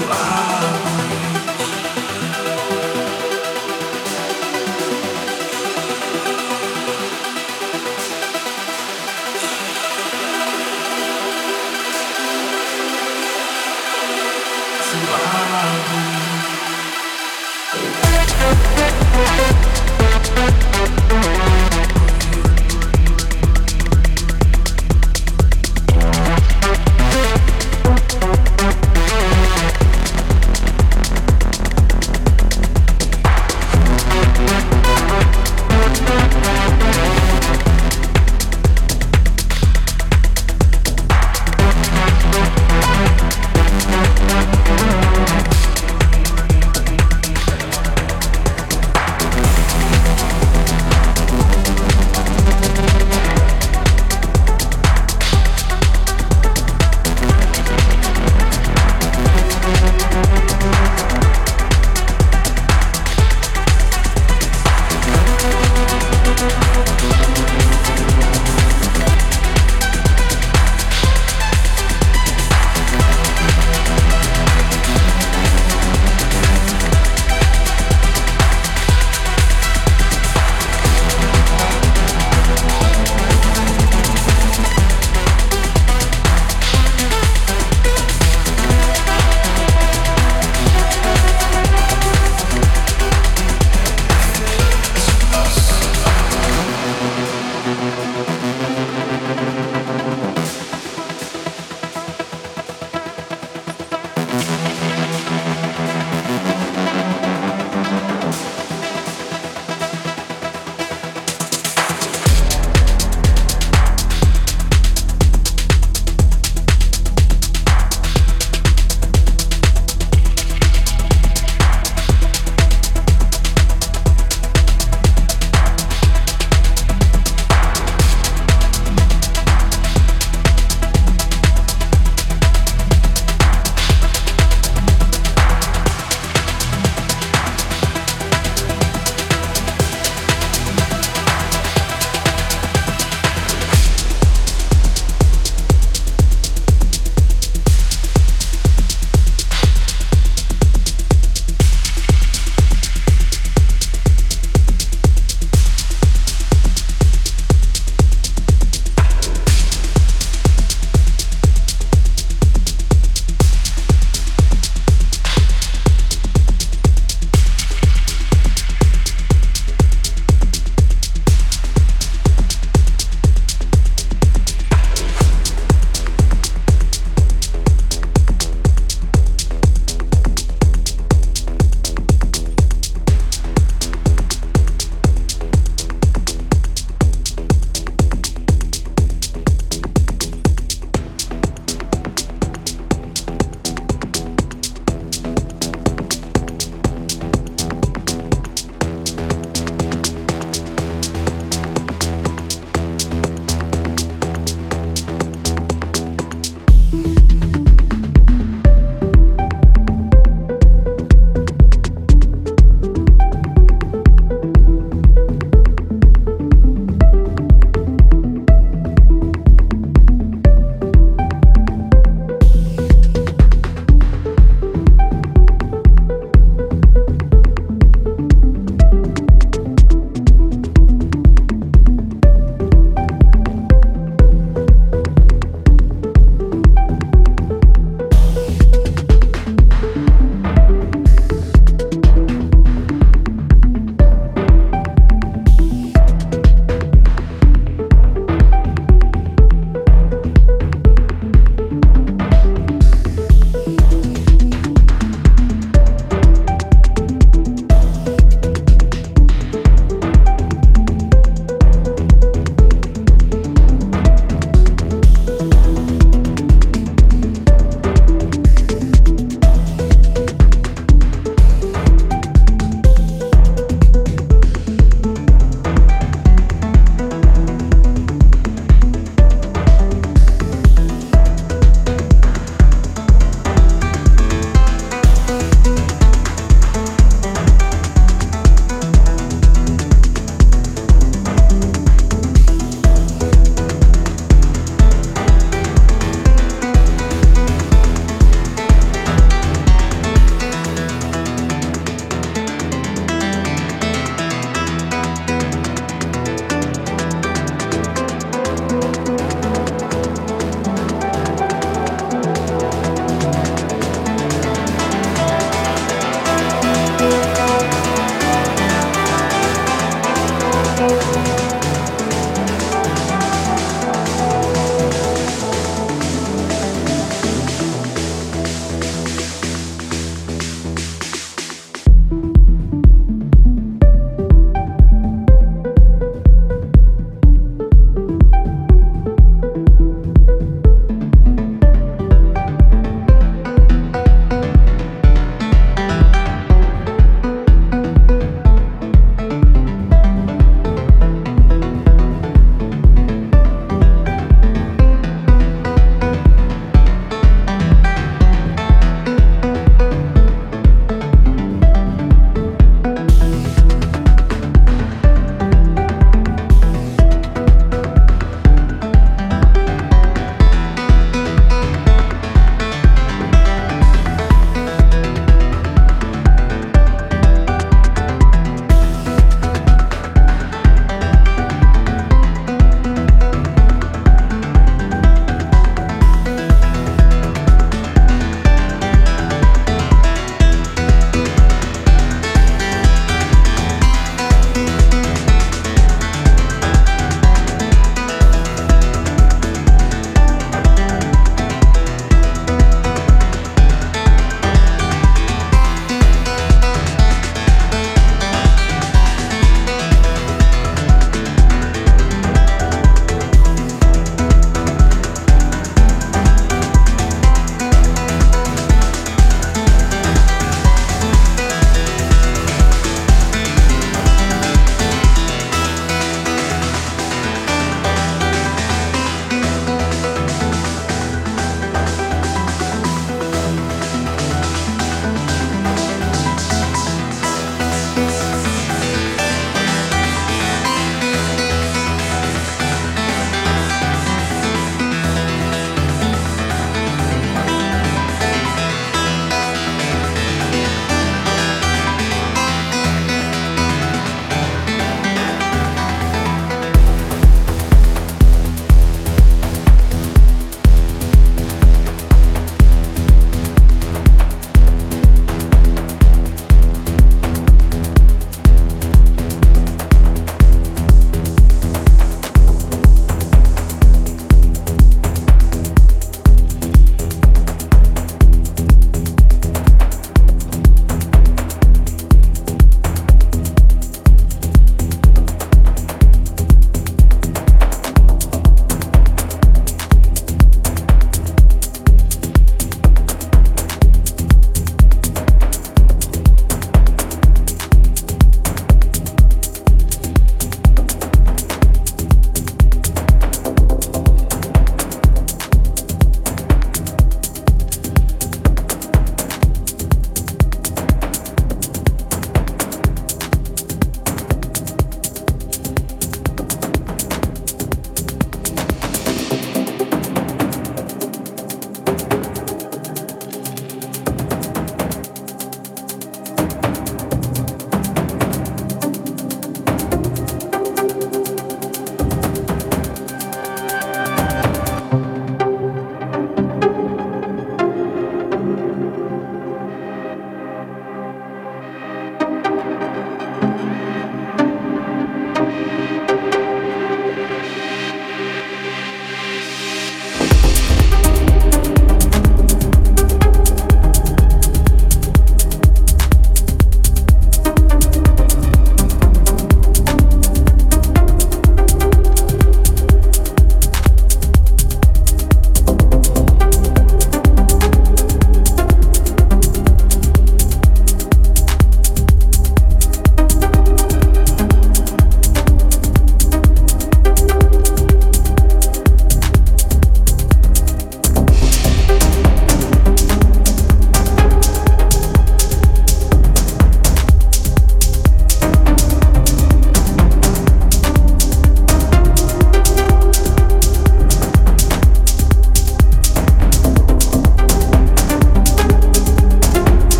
you are.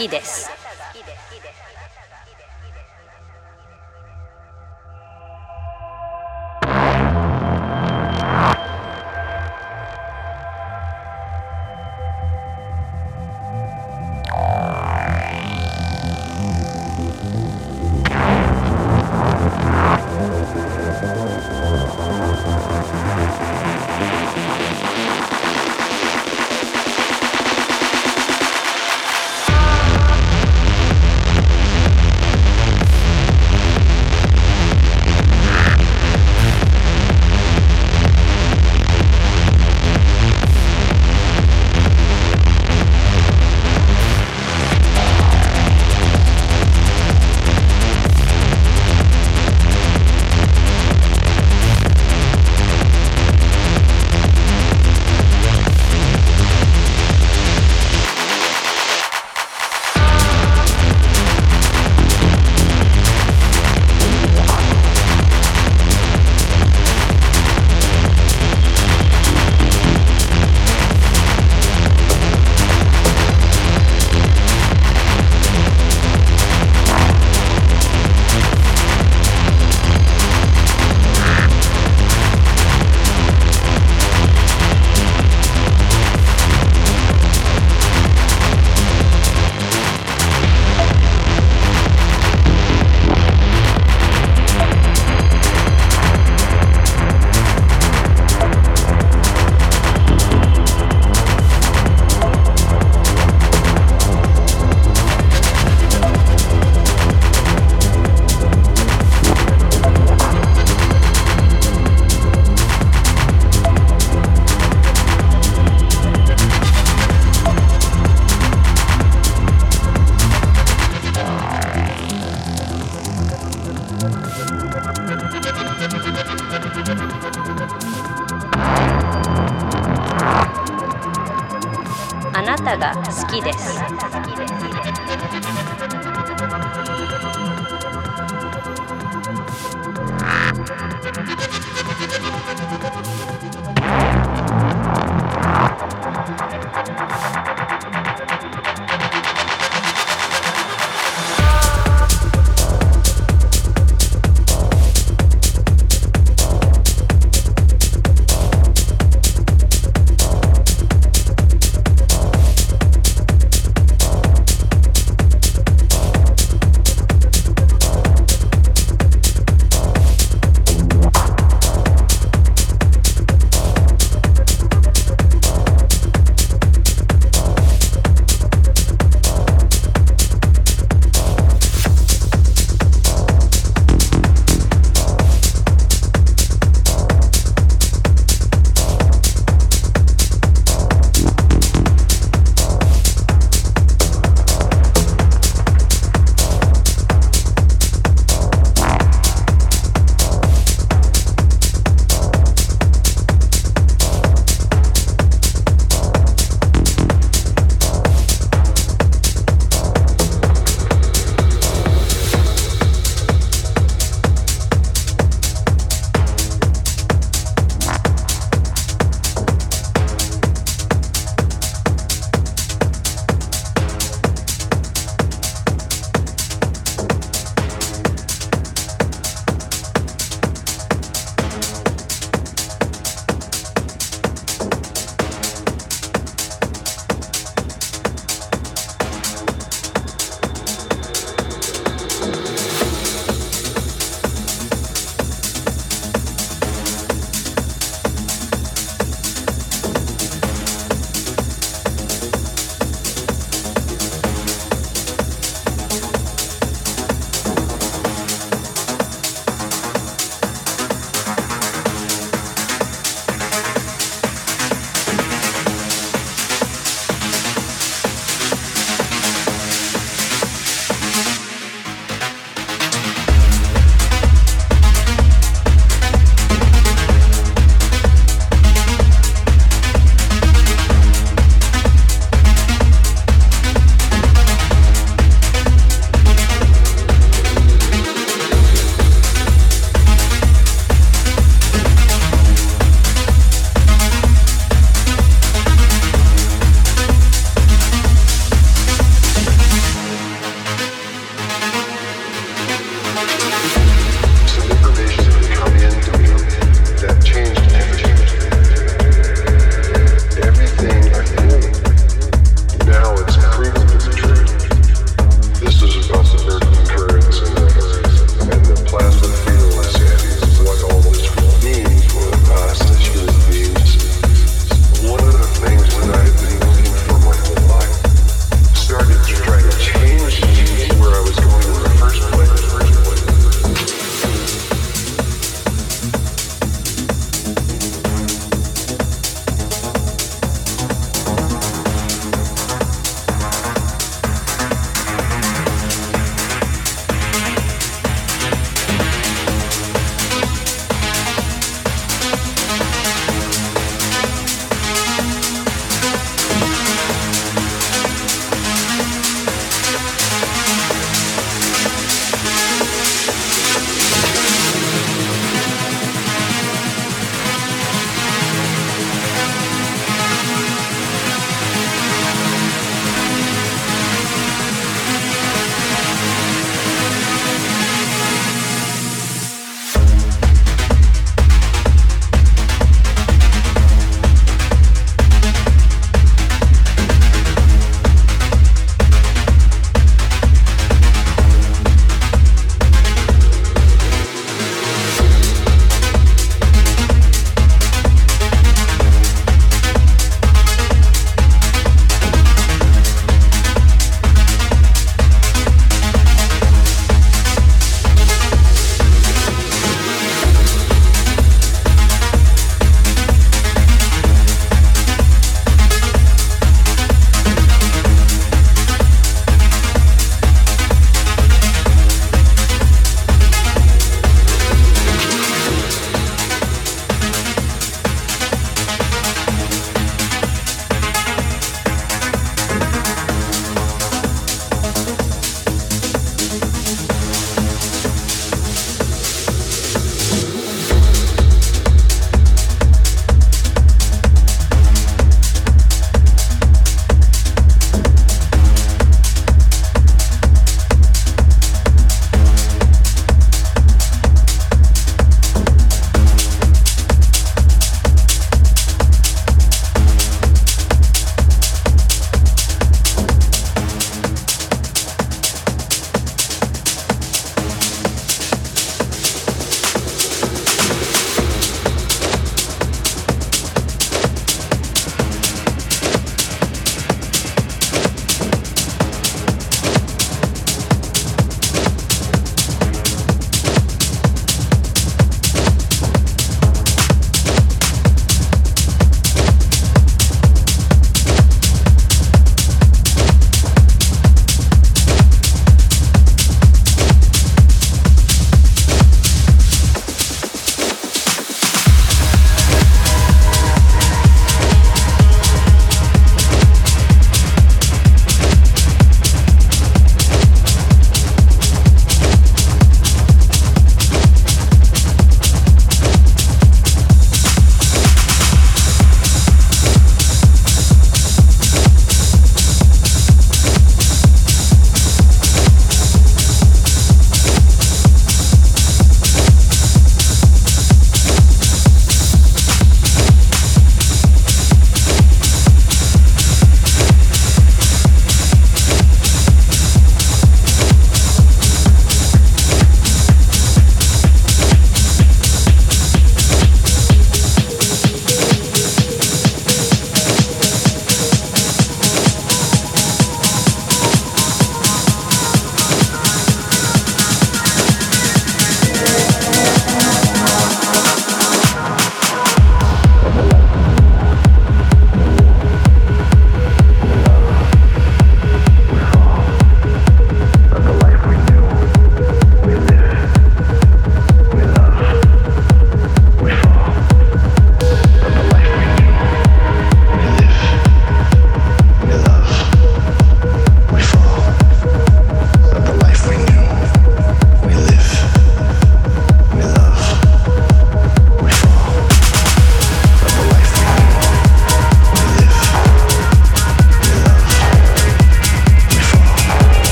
きです。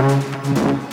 Música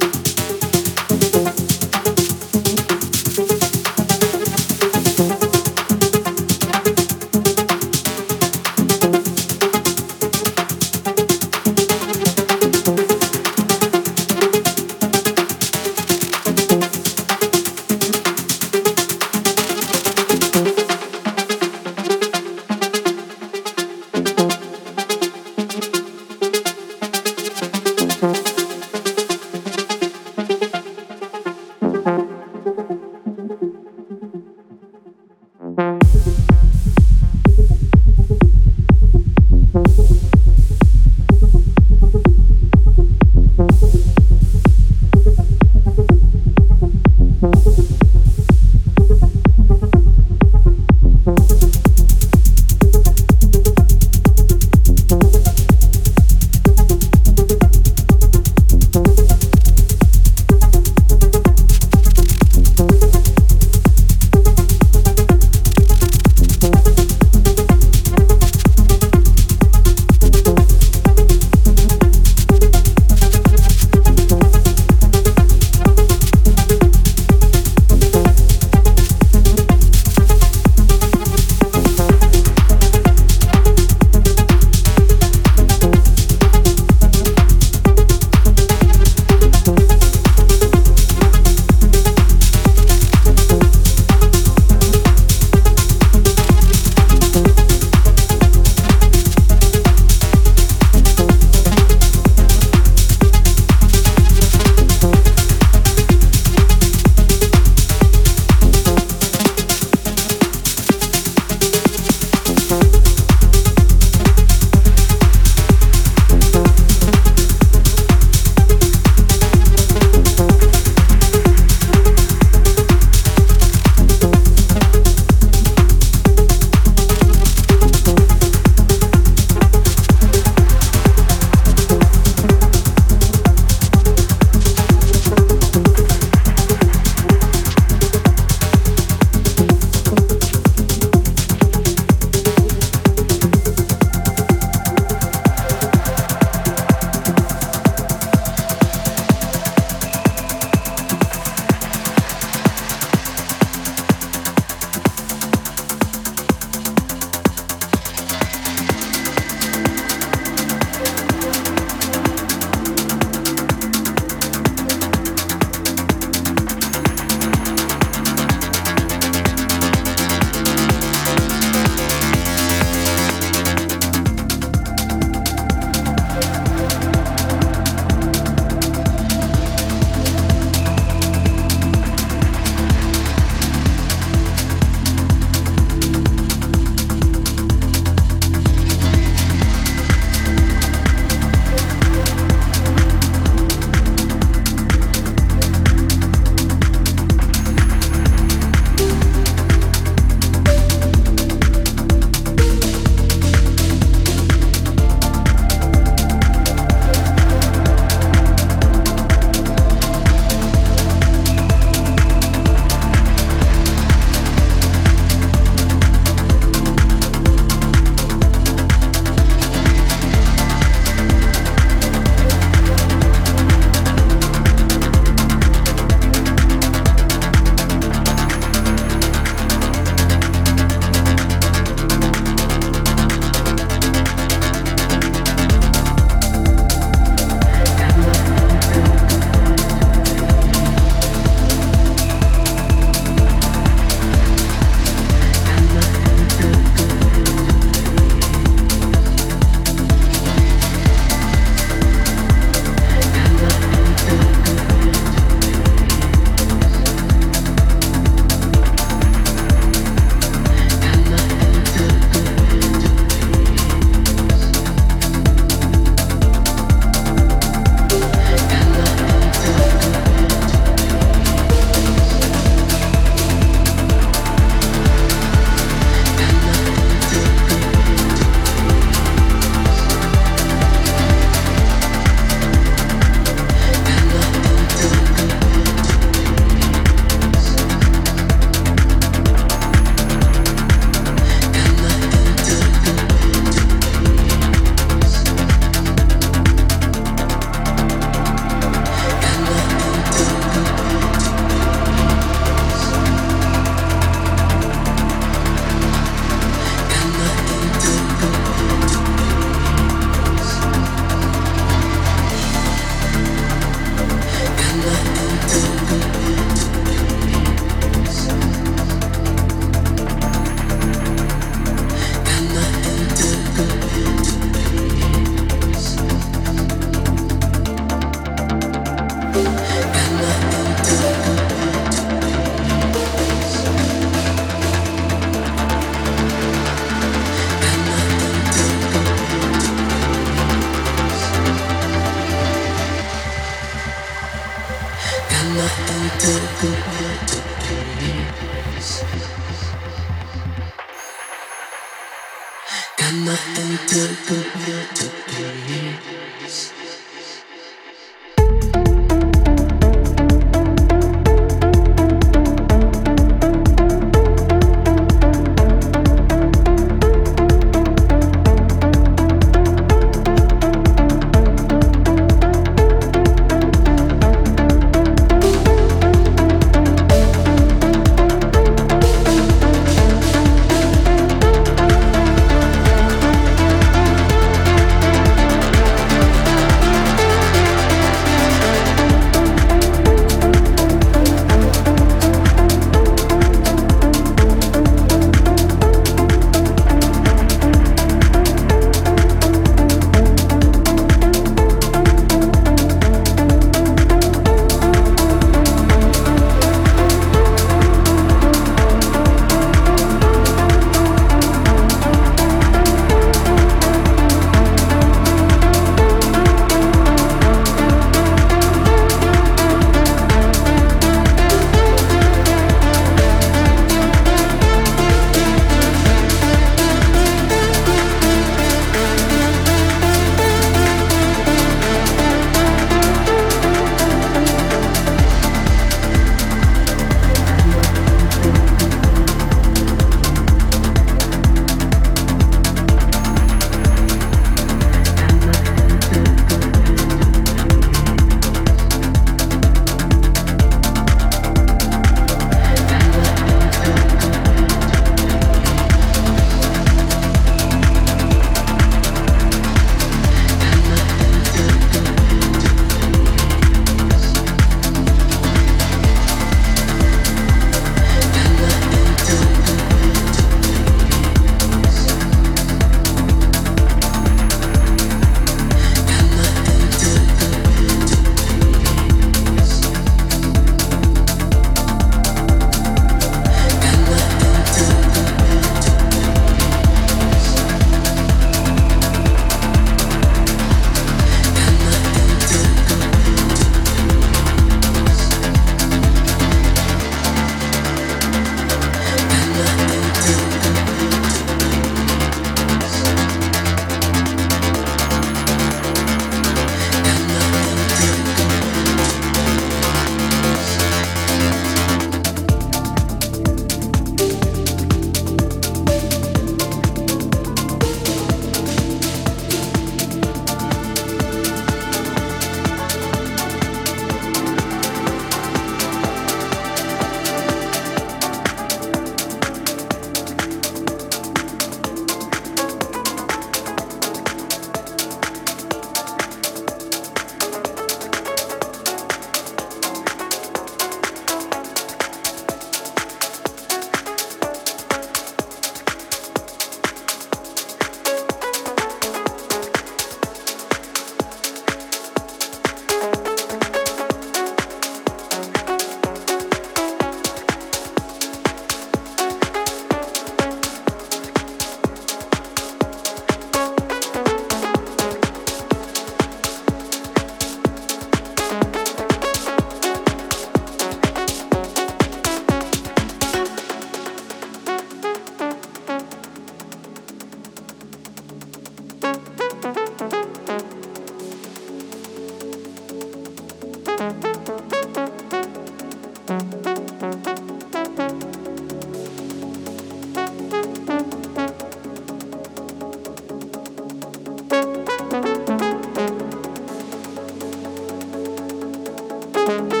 thank